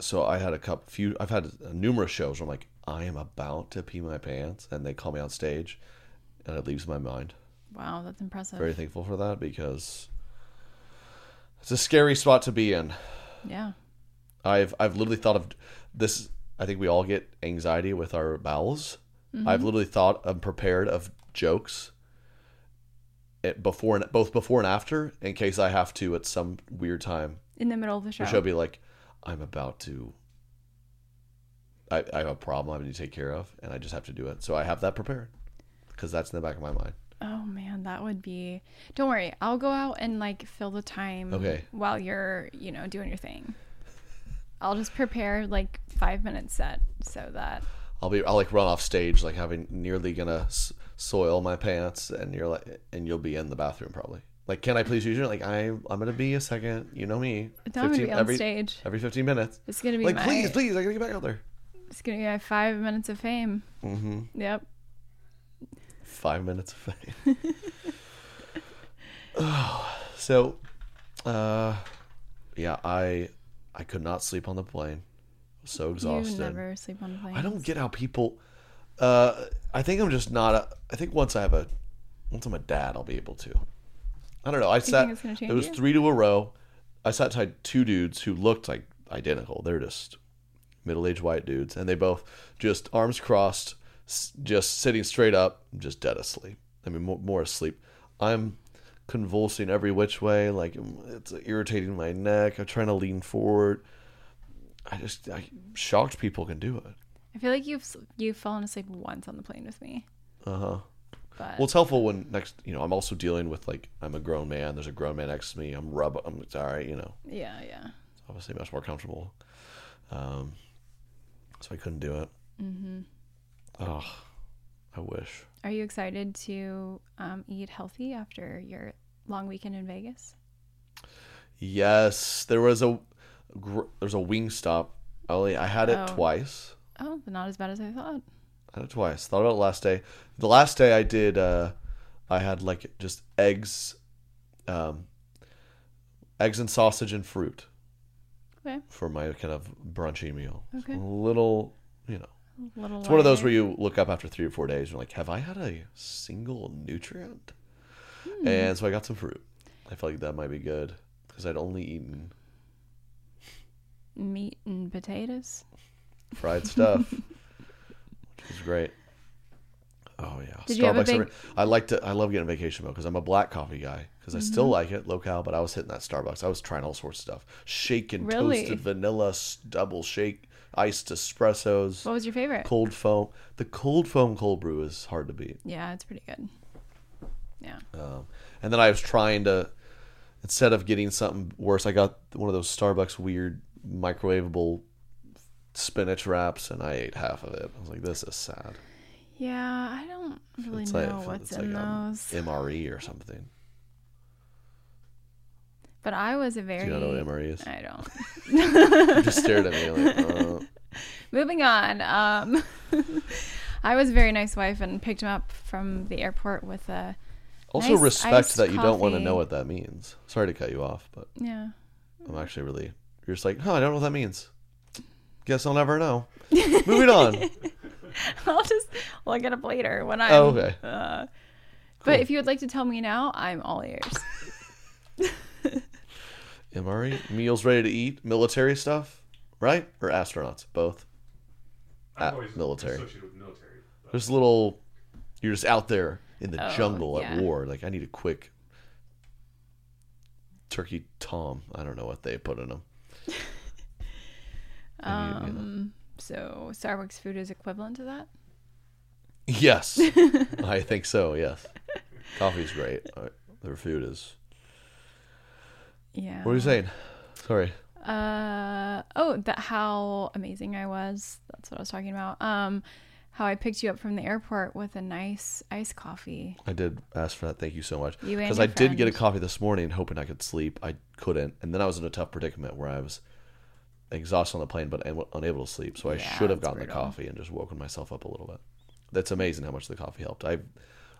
so I had a couple few. I've had numerous shows where I'm like, I am about to pee my pants, and they call me on stage, and it leaves my mind. Wow, that's impressive. Very thankful for that because it's a scary spot to be in. yeah. I've I've literally thought of this. I think we all get anxiety with our bowels. Mm-hmm. I've literally thought of prepared of jokes it, before and both before and after in case I have to at some weird time. In the middle of the show. The show be like, I'm about to. I, I have a problem I need to take care of, and I just have to do it. So I have that prepared because that's in the back of my mind. Oh man, that would be. Don't worry, I'll go out and like fill the time. Okay. While you're, you know, doing your thing. I'll just prepare like five minutes set so that. I'll be I'll like run off stage like having nearly gonna s- soil my pants, and you're like, and you'll be in the bathroom probably. Like, can I please use you? Like, I I'm gonna be a second. You know me. I'm gonna be on every, stage. every 15 minutes. It's gonna be like, my- please, please, I gotta get back out there. It's gonna be my five minutes of fame. Mm-hmm. Yep. Five minutes of fame. oh, so, uh, yeah, I I could not sleep on the plane. I was so exhausted. You never sleep on planes. I don't get how people. Uh, I think I'm just not. A, I think once I have a, once I'm a dad, I'll be able to. I don't know. I sat. think it's it was you? three to a row. I sat beside two dudes who looked like identical. They're just middle-aged white dudes, and they both just arms crossed, just sitting straight up, just dead asleep. I mean, more, more asleep. I'm convulsing every which way, like it's irritating my neck. I'm trying to lean forward. I just, I shocked people can do it. I feel like you've you've fallen asleep once on the plane with me. Uh huh. But Well, it's helpful when next, you know, I'm also dealing with like I'm a grown man. There's a grown man next to me. I'm rub. I'm it's all right, you know. yeah, yeah. It's obviously much more comfortable. Um, so I couldn't do it. Mm-hmm. Oh, I wish. Are you excited to um, eat healthy after your long weekend in Vegas? Yes, there was a there's a wing stop. I I had it Oh. twice. Oh, not as bad as I thought. I had it twice. Thought about it last day. The last day I did, uh, I had like just eggs, um, eggs and sausage and fruit Okay. for my kind of brunchy meal. Okay. A little, you know. Little It's one of those where you look up after three or four days and you're like, have I had a single nutrient? Hmm. And so I got some fruit. I felt like that might be good because I'd only eaten Meat and potatoes. fried stuff, which was great. Oh yeah, Did you have a Starbucks. big- I like to. I love getting a vacation milk because I'm a black coffee guy. Because I still like it local, but I was hitting that Starbucks. I was trying all sorts of stuff: shaken, Really? toasted vanilla, double shake, iced espressos. What was your favorite? Cold foam. The cold foam cold brew is hard to beat. Yeah, it's pretty good. Yeah. Um, and then I was trying to, instead of getting something worse, I got one of those Starbucks weird microwavable spinach wraps, and I ate half of it. I was like, "This is sad." Yeah, I don't really it's know like what's it's in like um, those. MRE or something. But I was a very. Do you know what MRE is? I don't. You just stared at me like, uh. Moving on. Um, I was a very nice wife and picked him up from the airport with a. Also, nice respect that you don't want to know what that means. Sorry to cut you off, but Yeah. I'm actually really. You're just like, huh? I don't know what that means. Guess I'll never know. Moving on. I'll just look it up later when I'm. Oh, okay. Uh, Cool. But if you would like to tell me now, I'm all ears. MRE meals ready to eat, military stuff, right? Or astronauts, both. I'm At always military. associated with military, but- There's a little. You're just out there in the Oh, jungle at yeah. war. Like I need a quick turkey tom. I don't know what they put in them. And you- know. Um, so Starbucks food is equivalent to that. Yes, I think so. Yes, coffee's great. Uh, Their food is. Yeah. What were you saying? Sorry. Uh oh, that how amazing I was. That's what I was talking about. Um, how I picked you up from the airport with a nice iced coffee. I did ask for that. Thank you so much. You Because I did get a coffee this morning, hoping I could sleep. I couldn't, and then I was in a tough predicament where I was exhausted on the plane, but unable to sleep. So I Yeah, should have gotten the coffee and just woken myself up a little bit. That's amazing how much the coffee helped. I,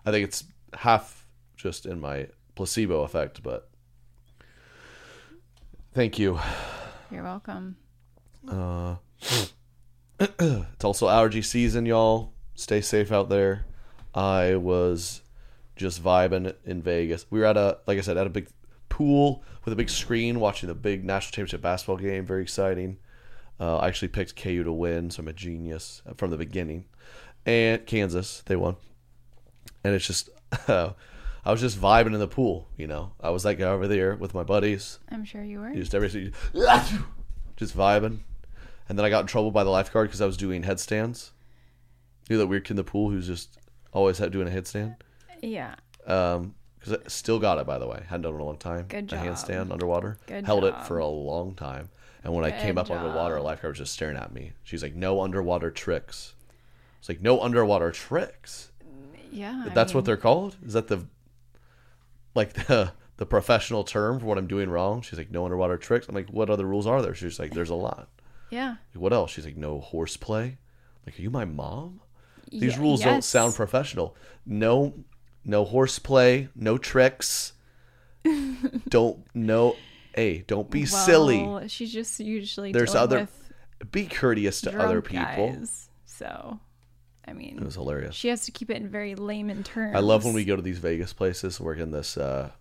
I think it's half just in my placebo effect, but thank you. You're welcome. Uh, it's also allergy season, y'all. Stay safe out there. I was just vibing in Vegas. We were at a, like I said, at a big pool with a big screen watching the big national championship basketball game. Very exciting. Uh, I actually picked KU to win, so I'm a genius from the beginning. And Kansas, they won. And it's just, I was just vibing in the pool, you know. I was that guy over there with my buddies. I'm sure you were. Just every just vibing. And then I got in trouble by the lifeguard because I was doing headstands. You know that weird kid in the pool who's just always had doing a headstand. Yeah. Um, because I still got it by the way. Hadn't done it in a long time. Good A handstand underwater. Good Held job. it for a long time. And when I came Good up underwater, a lifeguard was just staring at me. She's like, "No underwater tricks." It's like no underwater tricks. Yeah. I That's what they're called. Is that the like the the professional term for what I'm doing wrong? She's like, "No underwater tricks." I'm like, "What other rules are there?" She's like, "There's a lot." Yeah. Like, what else? She's like, no horseplay. Like, are you my mom? These Ye- rules don't yes. sound professional. No, no horseplay, no tricks. don't no. Hey, don't be silly. Well, She's just usually There's dealing other. with Be courteous to other people. guys, so, I mean, It was hilarious. she has to keep it in very layman terms. I love when we go to these Vegas places, We're in this uh,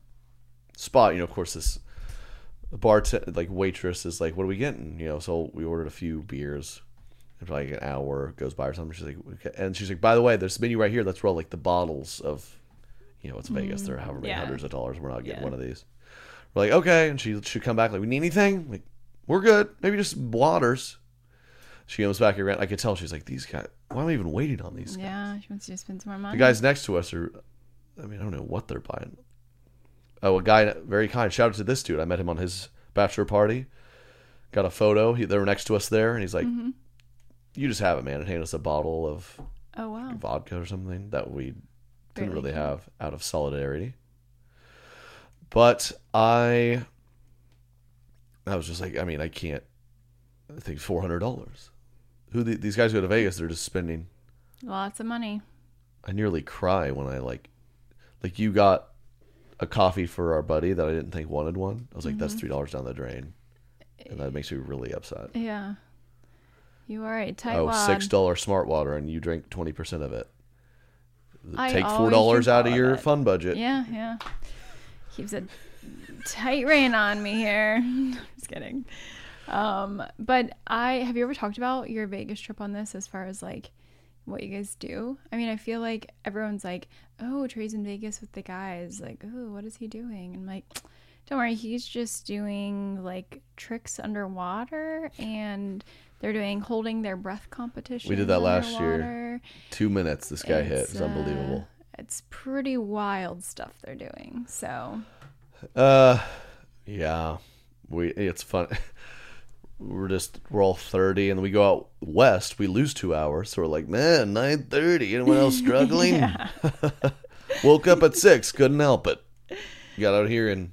spot. You know, of course, this bar like waitress is like, "What are we getting?" You know, so we ordered a few beers. After like an hour goes by or something, she's like, okay. and she's like, "By the way, there's a menu right here. Let's roll like the bottles of, you know, it's Vegas. Mm, they're however many yeah. hundreds of dollars. We're not getting Yeah. one of these." We're like, "Okay," and she should come back like, "We need anything?" Like, "We're good. Maybe just waters." She comes back around. I could tell she's like, "These guys. Why am I even waiting on these?" guys? Yeah, she wants you to spend some more money. The guys next to us are, I mean, I don't know what they're buying. Oh, a guy, very kind. Shout out to this dude. I met him on his bachelor party. Got a photo. He, they were next to us there, and he's like, Mm-hmm. "You just have it, man." And handed us a bottle of Oh wow. vodka or something that we didn't Very really have out of solidarity. But I, I was just like, I mean, I can't. I think four hundred dollars. Who the, these guys go to Vegas? They're just spending. Lots of money. I nearly cry when I like, like you got a coffee for our buddy that I didn't think wanted one. I was like, Mm-hmm. that's three dollars down the drain, and that makes me really upset. Yeah. You are a tight Oh, wad. six dollar smart water, and you drink twenty percent of it. I Take four dollars out of your it. fun budget. Yeah, yeah. Keeps a tight rein on me here. Just kidding. Um, but I have you ever talked about your Vegas trip on this as far as like what you guys do? I mean, I feel like everyone's like, "Oh, Trey's in Vegas with the guys." Like, "Oh, what is he doing?" And I'm like, "Don't worry, he's just doing like tricks underwater and they're doing holding their breath competition. We did that last year. Two minutes, this guy hit. It's, It's unbelievable. uh, it's pretty wild stuff they're doing. So Uh, yeah, we. It's fun. We're just we're all thirty, and we go out west. We lose two hours, so we're like, man, nine thirty. Anyone else struggling? Woke up at six, couldn't help it. Got out here and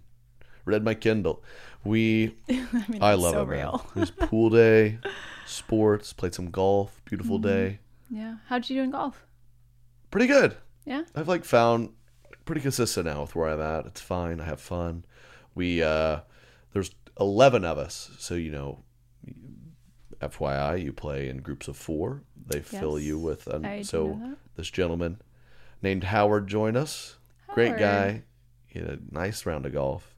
read my Kindle. We, I mean, I love so it. Real. It was pool day, sports, played some golf. Beautiful Mm-hmm. day. Yeah. How'd you do in golf? Pretty good. Yeah. I've like found pretty consistent now with where I'm at. It's fine. I have fun. We uh there's 11 of us, so you know FYI, you play in groups of 4. They fill you with I um, so this gentleman named Howard joined us. Great guy. He had a nice round of golf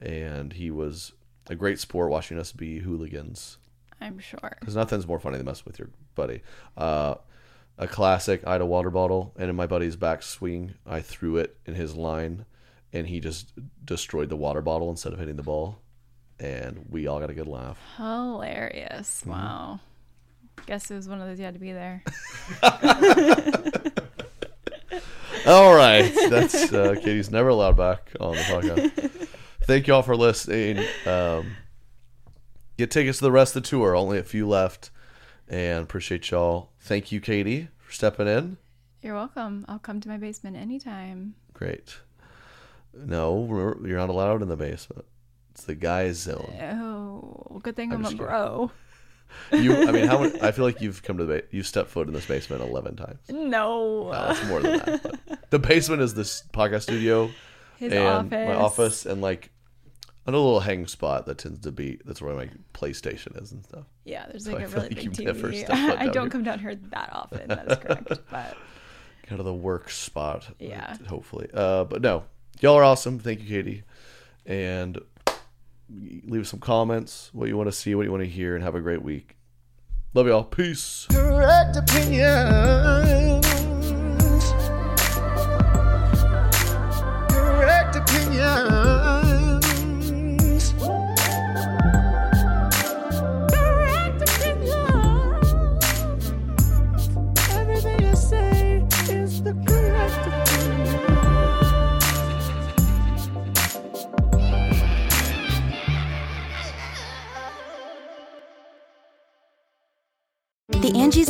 and he was a great sport watching us be hooligans I'm sure. because nothing's more funny than messing with your buddy. Uh, a classic, I had a water bottle, and in my buddy's back swing, I threw it in his line, and he just destroyed the water bottle instead of hitting the ball. And we all got a good laugh. Hilarious. Mm-hmm. Wow. Guess it was one of those you had to be there. All right, that's uh, Katie's never allowed back on the podcast. Thank you all for listening. Um, get tickets to the rest of the tour. Only a few left, and appreciate y'all. Thank you, Katie, for stepping in. You're welcome. I'll come to my basement anytime. Great. No, you're not allowed in the basement. It's the guys zone. Oh, good thing I'm I'm, a bro. You, I mean, how many? I feel like you've come to the ba- you've stepped foot in this basement eleven times. No. Well, it's more than that. but the basement is this podcast studio His and office. my office, and like a little hang spot that tends to be that's where my PlayStation is and stuff. Yeah, there's So like I a really like big TV. I don't here. come down here that often. That is correct. But kind of the work spot. Yeah. Hopefully. Uh, but no, y'all are awesome. Thank you, Katie. And leave some comments, what you want to see, what you want to hear, and have a great week. Love y'all. Peace.